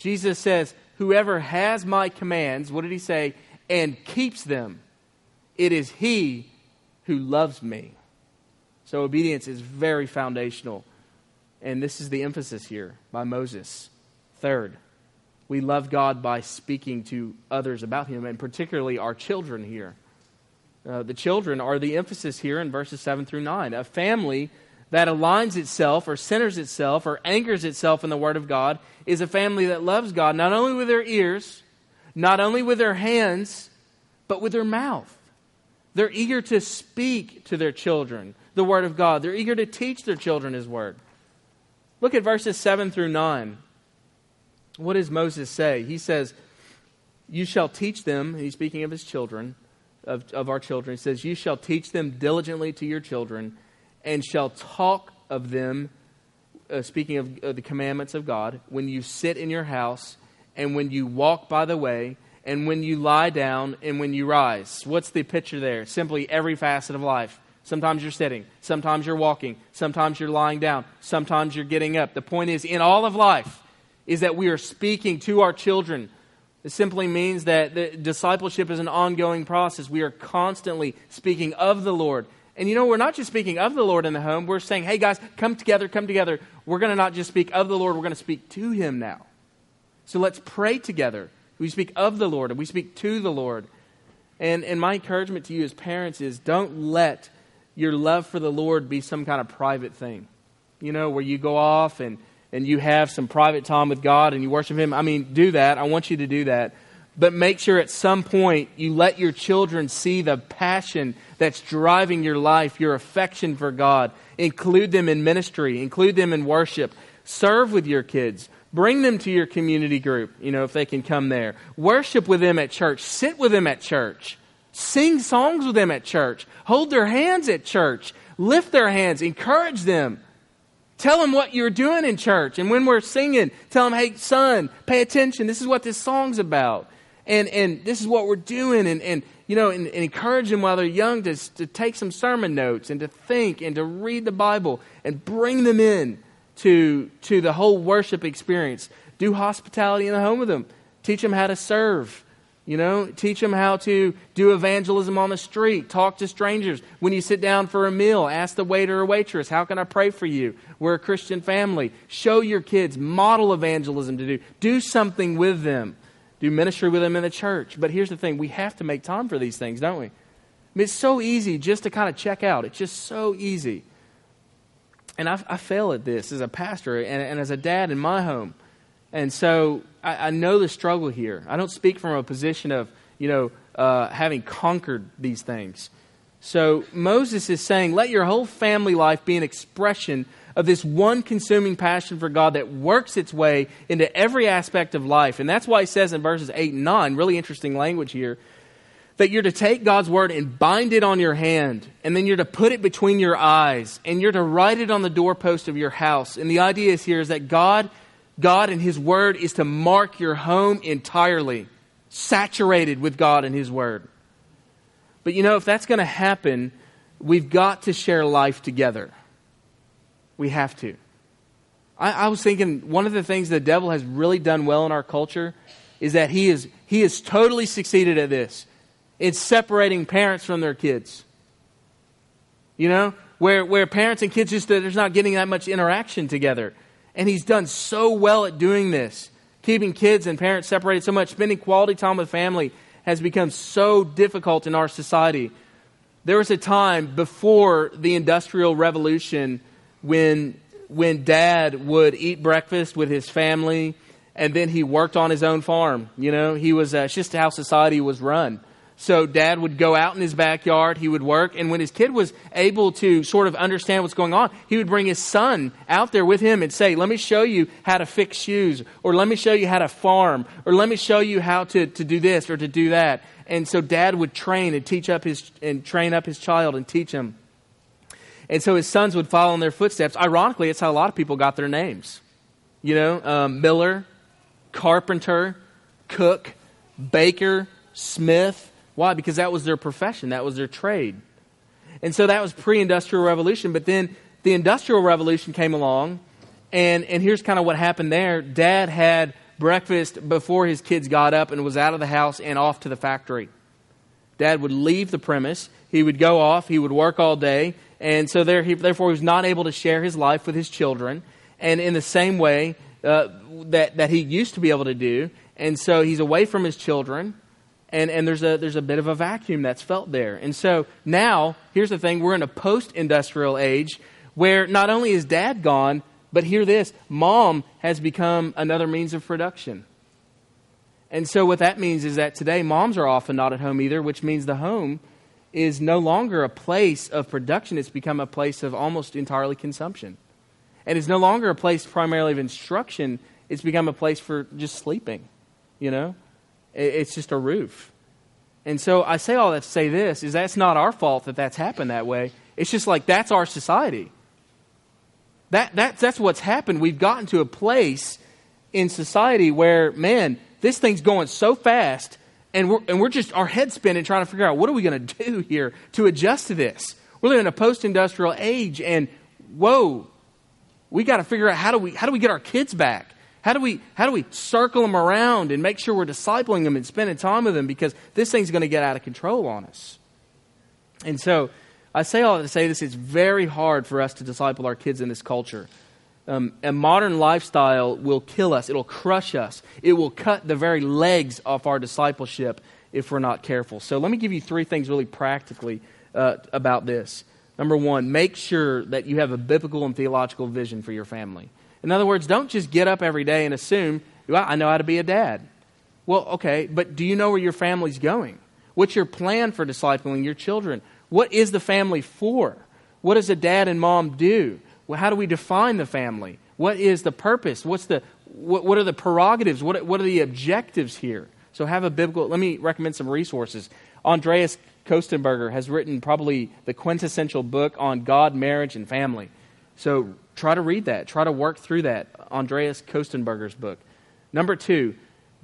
Jesus says, Whoever has my commands, what did he say? And keeps them, it is he who loves me. So obedience is very foundational. And this is the emphasis here by Moses. Third, we love God by speaking to others about him, and particularly our children here. Uh, the children are the emphasis here in verses 7 through 9. A family that aligns itself or centers itself or anchors itself in the Word of God is a family that loves God not only with their ears, not only with their hands, but with their mouth. They're eager to speak to their children the Word of God, they're eager to teach their children His Word. Look at verses 7 through 9. What does Moses say? He says, You shall teach them, he's speaking of his children of, of our children. He says, You shall teach them diligently to your children, and shall talk of them, uh, speaking of uh, the commandments of God, when you sit in your house, and when you walk by the way, and when you lie down, and when you rise. What's the picture there? Simply every facet of life. Sometimes you're sitting, sometimes you're walking, sometimes you're lying down, sometimes you're getting up. The point is, in all of life, is that we are speaking to our children it simply means that discipleship is an ongoing process. We are constantly speaking of the Lord. And you know, we're not just speaking of the Lord in the home. We're saying, hey, guys, come together, come together. We're going to not just speak of the Lord, we're going to speak to Him now. So let's pray together. We speak of the Lord and we speak to the Lord. And, and my encouragement to you as parents is don't let your love for the Lord be some kind of private thing. You know, where you go off and and you have some private time with God and you worship Him, I mean, do that. I want you to do that. But make sure at some point you let your children see the passion that's driving your life, your affection for God. Include them in ministry, include them in worship. Serve with your kids. Bring them to your community group, you know, if they can come there. Worship with them at church. Sit with them at church. Sing songs with them at church. Hold their hands at church. Lift their hands. Encourage them. Tell them what you're doing in church. And when we're singing, tell them, hey, son, pay attention. This is what this song's about. And, and this is what we're doing. And, and you know, and, and encourage them while they're young to, to take some sermon notes and to think and to read the Bible and bring them in to, to the whole worship experience. Do hospitality in the home with them. Teach them how to serve. You know, teach them how to do evangelism on the street, talk to strangers. When you sit down for a meal, ask the waiter or waitress, How can I pray for you? We're a Christian family. Show your kids, model evangelism to do. Do something with them, do ministry with them in the church. But here's the thing we have to make time for these things, don't we? I mean, it's so easy just to kind of check out, it's just so easy. And I, I fail at this as a pastor and, and as a dad in my home. And so I, I, know the struggle here. I don't speak from a position of, you know, uh, having conquered these things. So Moses is saying, let your whole family life be an expression of this one consuming passion for God that works its way into every aspect of life. And that's why he says in verses 8 and 9, really interesting language here, that you're to take God's word and bind it on your hand, and then you're to put it between your eyes, and you're to write it on the doorpost of your house. And the idea is here is that God God and His Word is to mark your home entirely, saturated with God and His Word. But you know, if that's going to happen, we've got to share life together. We have to. I, I, was thinking one of the things the devil has really done well in our culture is that he is he has totally succeeded at this. It's separating parents from their kids. You know, where where parents and kids just there's not getting that much interaction together. And he's done so well at doing this, keeping kids and parents separated so much. Spending quality time with family has become so difficult in our society. There was a time before the Industrial Revolution when, when dad would eat breakfast with his family and then he worked on his own farm. You know, he was, uh, just how society was run. So dad would go out in his backyard, he would work, and when his kid was able to sort of understand what's going on, he would bring his son out there with him and say, Let me show you how to fix shoes, or let me show you how to farm, or let me show you how to, to do this or to do that. And so dad would train and teach up his and train up his child and teach him. And so his sons would follow in their footsteps. Ironically, it's how a lot of people got their names. You know, um, Miller, Carpenter, Cook, Baker, Smith. Why? Because that was their profession, that was their trade. And so that was pre industrial revolution. But then the industrial revolution came along, and, and here's kind of what happened there. Dad had breakfast before his kids got up and was out of the house and off to the factory. Dad would leave the premise. He would go off. He would work all day. And so there, he, therefore, he was not able to share his life with his children. And in the same way uh, that, that he used to be able to do. And so he's away from his children and, and there's, a, there's a bit of a vacuum that's felt there. And so now, here's the thing we're in a post industrial age where not only is dad gone, but hear this mom has become another means of production. And so, what that means is that today moms are often not at home either, which means the home is no longer a place of production, it's become a place of almost entirely consumption. And it's no longer a place primarily of instruction, it's become a place for just sleeping, you know? It's just a roof. And so I say all that to say this is that's not our fault that that's happened that way. It's just like that's our society. That, that, that's what's happened. We've gotten to a place in society where, man, this thing's going so fast, and we're, and we're just, our heads spinning trying to figure out what are we going to do here to adjust to this. We're living in a post industrial age, and whoa, we got to figure out how do we, how do we get our kids back? How do we how do we circle them around and make sure we're discipling them and spending time with them because this thing's going to get out of control on us. And so I say all to say this: it's very hard for us to disciple our kids in this culture. Um, a modern lifestyle will kill us. It'll crush us. It will cut the very legs off our discipleship if we're not careful. So let me give you three things really practically uh, about this. Number one, make sure that you have a biblical and theological vision for your family. In other words, don't just get up every day and assume, well, I know how to be a dad. Well, okay, but do you know where your family's going? What's your plan for discipling your children? What is the family for? What does a dad and mom do? Well, how do we define the family? What is the purpose? What's the, what, what are the prerogatives? What, what are the objectives here? So have a biblical, let me recommend some resources. Andreas Kostenberger has written probably the quintessential book on God, marriage, and family. So try to read that. Try to work through that. Andreas Kostenberger's book. Number two,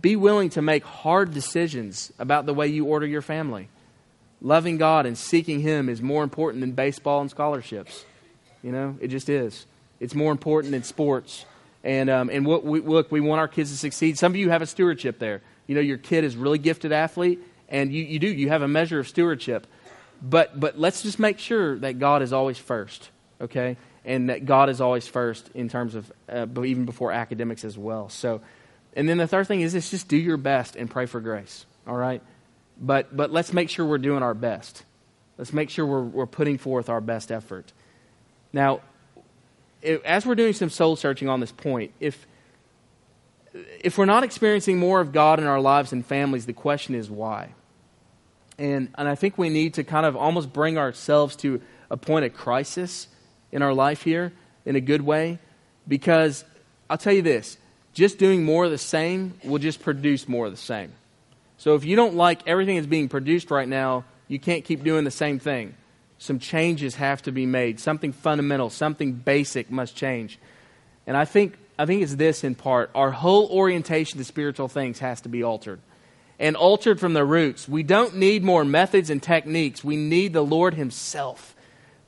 be willing to make hard decisions about the way you order your family. Loving God and seeking Him is more important than baseball and scholarships. You know, it just is. It's more important than sports. And, um, and what we, look, we want our kids to succeed. Some of you have a stewardship there. You know, your kid is really gifted athlete, and you, you do. You have a measure of stewardship. But, but let's just make sure that God is always first, okay? and that God is always first in terms of uh, even before academics as well. So, and then the third thing is this: just do your best and pray for grace. All right, but but let's make sure we're doing our best. Let's make sure we're we're putting forth our best effort. Now, as we're doing some soul searching on this point, if if we're not experiencing more of God in our lives and families, the question is why. And and I think we need to kind of almost bring ourselves to a point of crisis in our life here in a good way because I'll tell you this just doing more of the same will just produce more of the same. So if you don't like everything that's being produced right now, you can't keep doing the same thing. Some changes have to be made. Something fundamental, something basic must change. And I think I think it's this in part. Our whole orientation to spiritual things has to be altered. And altered from the roots. We don't need more methods and techniques. We need the Lord Himself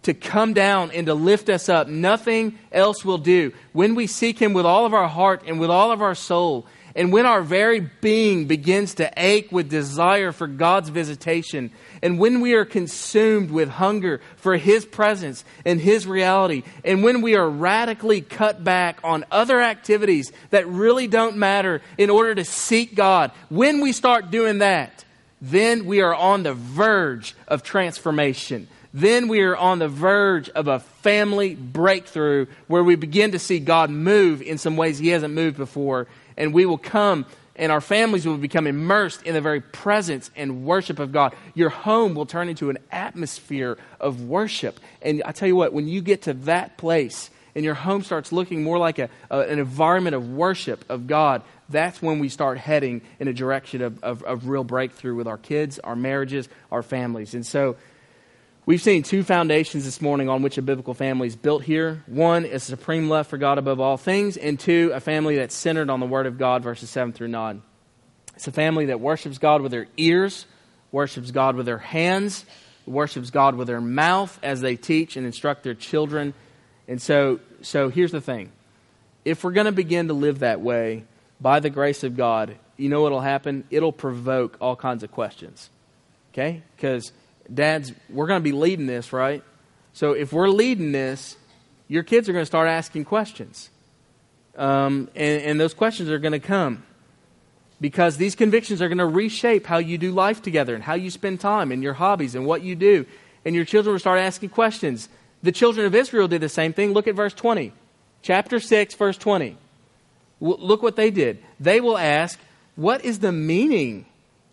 to come down and to lift us up. Nothing else will do. When we seek Him with all of our heart and with all of our soul, and when our very being begins to ache with desire for God's visitation, and when we are consumed with hunger for His presence and His reality, and when we are radically cut back on other activities that really don't matter in order to seek God, when we start doing that, then we are on the verge of transformation then we are on the verge of a family breakthrough where we begin to see God move in some ways He hasn't moved before. And we will come and our families will become immersed in the very presence and worship of God. Your home will turn into an atmosphere of worship. And I tell you what, when you get to that place and your home starts looking more like a, a an environment of worship of God, that's when we start heading in a direction of, of, of real breakthrough with our kids, our marriages, our families. And so we've seen two foundations this morning on which a biblical family is built here. One is supreme love for God above all things, and two, a family that's centered on the Word of God, verses 7 through 9. It's a family that worships God with their ears, worships God with their hands, worships God with their mouth as they teach and instruct their children. And so, so here's the thing. If we're going to begin to live that way, by the grace of God, you know what'll happen? It'll provoke all kinds of questions. Okay? Because, dads, we're going to be leading this, right? So if we're leading this, your kids are going to start asking questions. Um, and, and those questions are going to come because these convictions are going to reshape how you do life together and how you spend time and your hobbies and what you do. And your children will start asking questions. The children of Israel did the same thing. Look at verse 20. Chapter 6, verse 20. Look what they did. They will ask, What is the meaning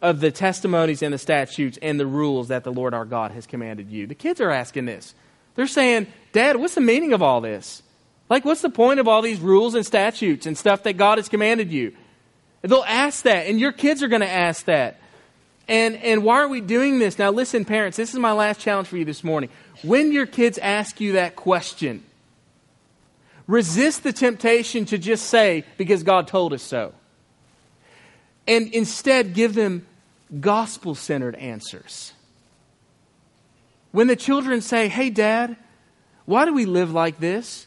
of the testimonies and the statutes and the rules that the Lord our God has commanded you? The kids are asking this. They're saying, Dad, what's the meaning of all this? Like, what's the point of all these rules and statutes and stuff that God has commanded you? They'll ask that, and your kids are going to ask that. And, and why are we doing this? Now, listen, parents, this is my last challenge for you this morning. When your kids ask you that question, Resist the temptation to just say, because God told us so. And instead, give them gospel centered answers. When the children say, Hey, Dad, why do we live like this?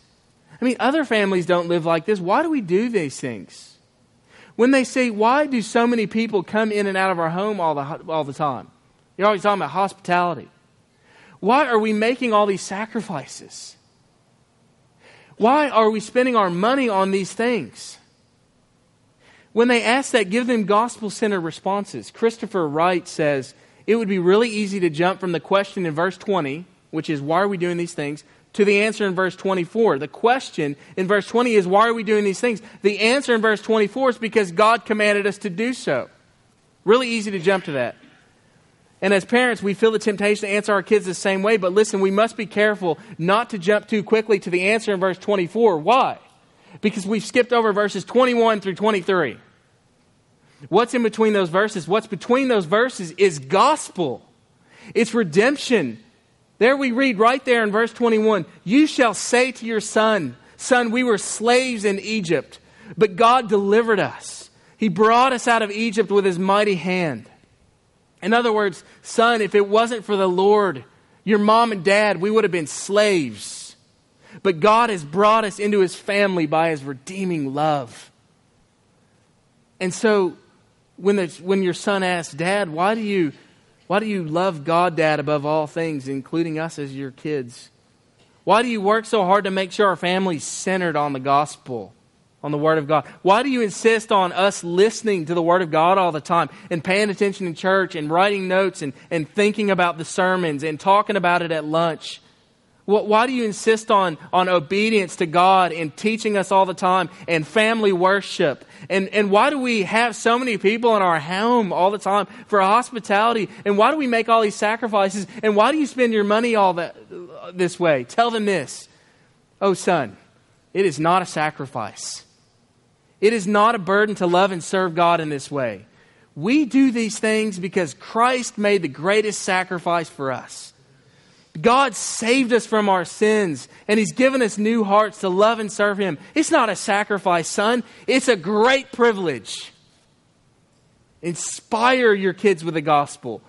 I mean, other families don't live like this. Why do we do these things? When they say, Why do so many people come in and out of our home all the, all the time? You're always talking about hospitality. Why are we making all these sacrifices? Why are we spending our money on these things? When they ask that, give them gospel centered responses. Christopher Wright says it would be really easy to jump from the question in verse 20, which is, Why are we doing these things? to the answer in verse 24. The question in verse 20 is, Why are we doing these things? The answer in verse 24 is because God commanded us to do so. Really easy to jump to that. And as parents, we feel the temptation to answer our kids the same way, but listen, we must be careful not to jump too quickly to the answer in verse 24. Why? Because we've skipped over verses 21 through 23. What's in between those verses? What's between those verses is gospel, it's redemption. There we read right there in verse 21 You shall say to your son, Son, we were slaves in Egypt, but God delivered us. He brought us out of Egypt with his mighty hand. In other words, son, if it wasn't for the Lord, your mom and dad, we would have been slaves. But God has brought us into his family by his redeeming love. And so when, the, when your son asks, Dad, why do, you, why do you love God, Dad, above all things, including us as your kids? Why do you work so hard to make sure our family's centered on the gospel? on the Word of God? Why do you insist on us listening to the Word of God all the time and paying attention in church and writing notes and, and thinking about the sermons and talking about it at lunch? Why do you insist on, on obedience to God and teaching us all the time and family worship? And, and why do we have so many people in our home all the time for hospitality? And why do we make all these sacrifices? And why do you spend your money all that, this way? Tell them this. Oh, son, it is not a sacrifice. It is not a burden to love and serve God in this way. We do these things because Christ made the greatest sacrifice for us. God saved us from our sins, and He's given us new hearts to love and serve Him. It's not a sacrifice, son. It's a great privilege. Inspire your kids with the gospel,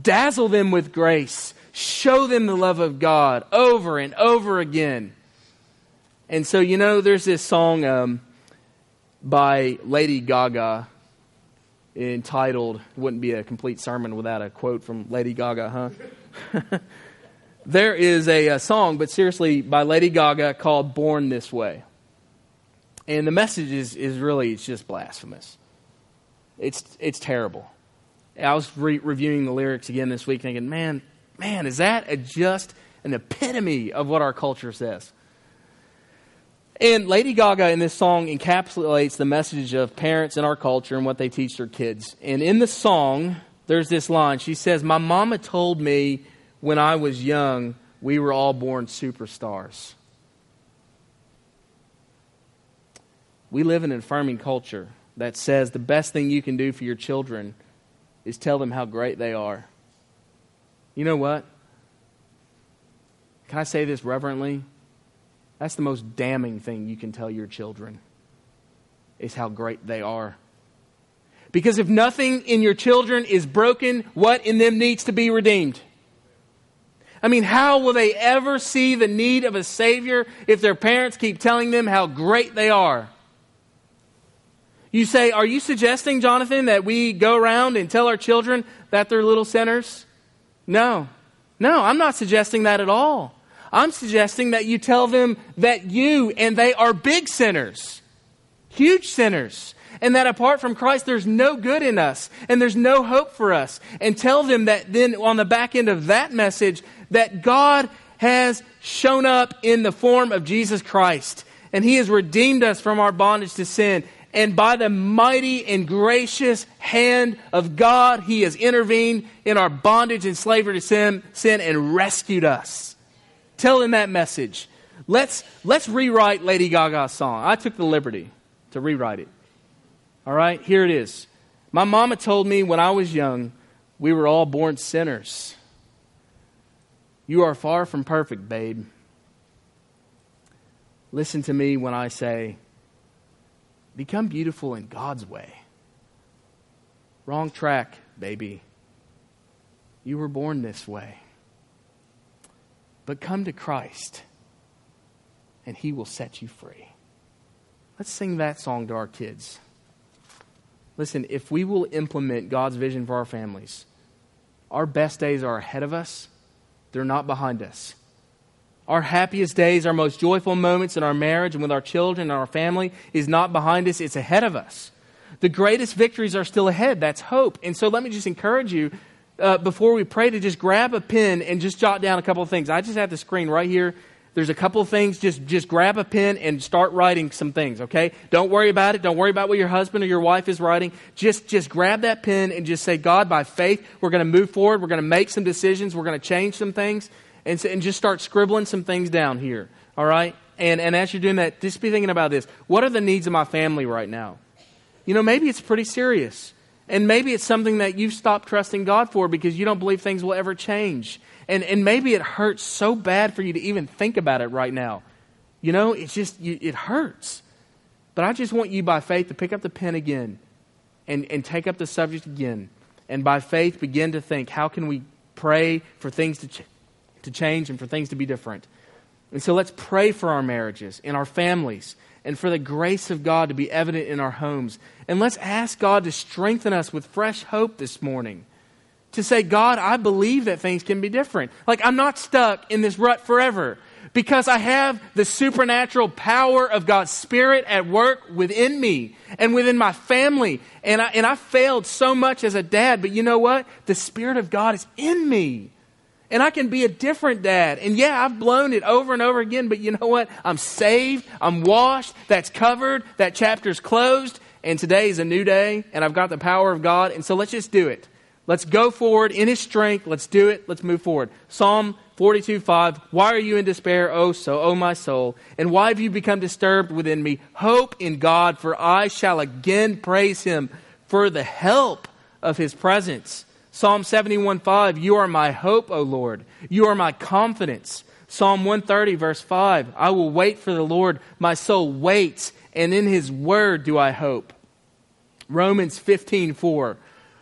dazzle them with grace, show them the love of God over and over again. And so, you know, there's this song. Um, by Lady Gaga entitled, wouldn't be a complete sermon without a quote from Lady Gaga, huh? there is a, a, song, but seriously, by Lady Gaga called Born This Way. And the message is, is really, it's just blasphemous. It's, it's terrible. I was re- reviewing the lyrics again this week thinking, man, man, is that a, just an epitome of what our culture says? And Lady Gaga in this song encapsulates the message of parents in our culture and what they teach their kids. And in the song, there's this line. She says, My mama told me when I was young, we were all born superstars. We live in an affirming culture that says the best thing you can do for your children is tell them how great they are. You know what? Can I say this reverently? That's the most damning thing you can tell your children is how great they are. Because if nothing in your children is broken, what in them needs to be redeemed? I mean, how will they ever see the need of a Savior if their parents keep telling them how great they are? You say, Are you suggesting, Jonathan, that we go around and tell our children that they're little sinners? No. No, I'm not suggesting that at all. I'm suggesting that you tell them that you and they are big sinners, huge sinners, and that apart from Christ, there's no good in us and there's no hope for us. And tell them that then on the back end of that message, that God has shown up in the form of Jesus Christ and He has redeemed us from our bondage to sin. And by the mighty and gracious hand of God, He has intervened in our bondage and slavery to sin, sin and rescued us. Tell him that message. Let's, let's rewrite Lady Gaga's song. I took the liberty to rewrite it. All right, here it is. My mama told me when I was young, we were all born sinners. You are far from perfect, babe. Listen to me when I say, become beautiful in God's way. Wrong track, baby. You were born this way. But come to Christ, and He will set you free. Let's sing that song to our kids. Listen, if we will implement God's vision for our families, our best days are ahead of us, they're not behind us. Our happiest days, our most joyful moments in our marriage and with our children and our family is not behind us, it's ahead of us. The greatest victories are still ahead. That's hope. And so let me just encourage you uh, before we pray to just grab a pen and just jot down a couple of things. I just have the screen right here. There's a couple of things. Just, just grab a pen and start writing some things, okay? Don't worry about it. Don't worry about what your husband or your wife is writing. Just, just grab that pen and just say, God, by faith, we're going to move forward. We're going to make some decisions. We're going to change some things. And, and just start scribbling some things down here, all right? And, and as you're doing that, just be thinking about this. What are the needs of my family right now? You know, maybe it's pretty serious. And maybe it's something that you've stopped trusting God for because you don't believe things will ever change. And, and maybe it hurts so bad for you to even think about it right now. You know, it's just, you, it hurts. But I just want you by faith to pick up the pen again and, and take up the subject again. And by faith, begin to think how can we pray for things to, ch- to change and for things to be different? And so let's pray for our marriages and our families and for the grace of God to be evident in our homes. And let's ask God to strengthen us with fresh hope this morning. To say, God, I believe that things can be different. Like, I'm not stuck in this rut forever because I have the supernatural power of God's Spirit at work within me and within my family. And I, and I failed so much as a dad, but you know what? The Spirit of God is in me and I can be a different dad. And yeah, I've blown it over and over again, but you know what? I'm saved, I'm washed, that's covered, that chapter's closed, and today is a new day, and I've got the power of God, and so let's just do it. Let's go forward in His strength. Let's do it. Let's move forward. Psalm 42 5. Why are you in despair, O so, O my soul? And why have you become disturbed within me? Hope in God, for I shall again praise Him for the help of His presence. Psalm 71 5, You are my hope, O Lord. You are my confidence. Psalm 130, verse 5, I will wait for the Lord. My soul waits, and in his word do I hope. Romans 15:4,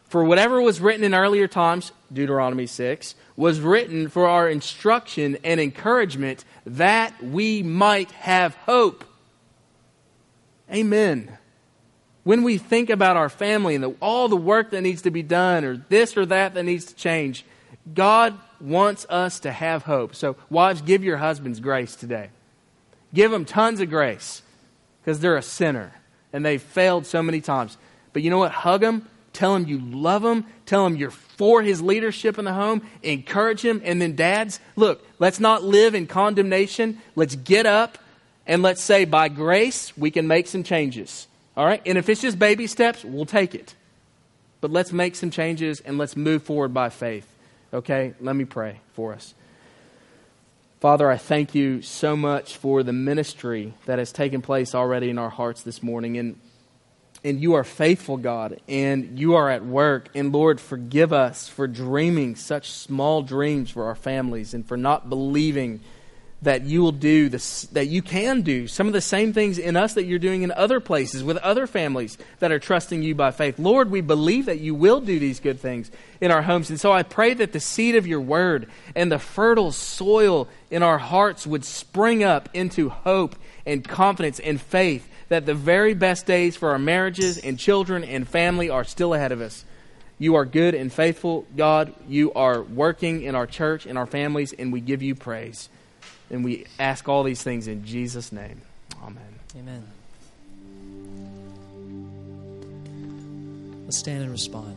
For whatever was written in earlier times, Deuteronomy 6, was written for our instruction and encouragement that we might have hope. Amen when we think about our family and the, all the work that needs to be done or this or that that needs to change, God wants us to have hope. So, wives, give your husbands grace today. Give them tons of grace because they're a sinner and they've failed so many times. But you know what? Hug them. Tell him you love him. Tell him you're for his leadership in the home. Encourage him. And then, dads, look, let's not live in condemnation. Let's get up and let's say by grace we can make some changes. All right? And if it's just baby steps, we'll take it. But let's make some changes and let's move forward by faith. Okay? Let me pray for us. Father, I thank you so much for the ministry that has taken place already in our hearts this morning. And, and you are faithful, God, and you are at work. And Lord, forgive us for dreaming such small dreams for our families and for not believing that you will do this, that you can do some of the same things in us that you're doing in other places with other families that are trusting you by faith. Lord, we believe that you will do these good things in our homes. And so I pray that the seed of your word and the fertile soil in our hearts would spring up into hope and confidence and faith that the very best days for our marriages and children and family are still ahead of us. You are good and faithful, God. You are working in our church, in our families, and we give you praise. And we ask all these things in Jesus' name. Amen. Amen. Let's stand and respond.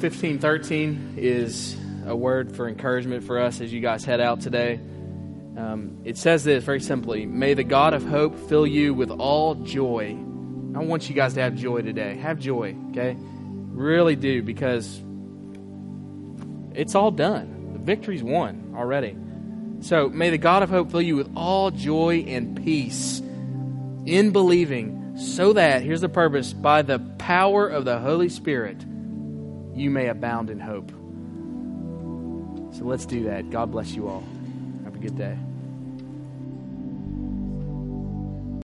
15 13 is a word for encouragement for us as you guys head out today. Um, it says this very simply May the God of hope fill you with all joy. I want you guys to have joy today. Have joy, okay? Really do, because it's all done. The victory's won already. So may the God of hope fill you with all joy and peace in believing, so that, here's the purpose, by the power of the Holy Spirit, you may abound in hope. So let's do that. God bless you all. Have a good day.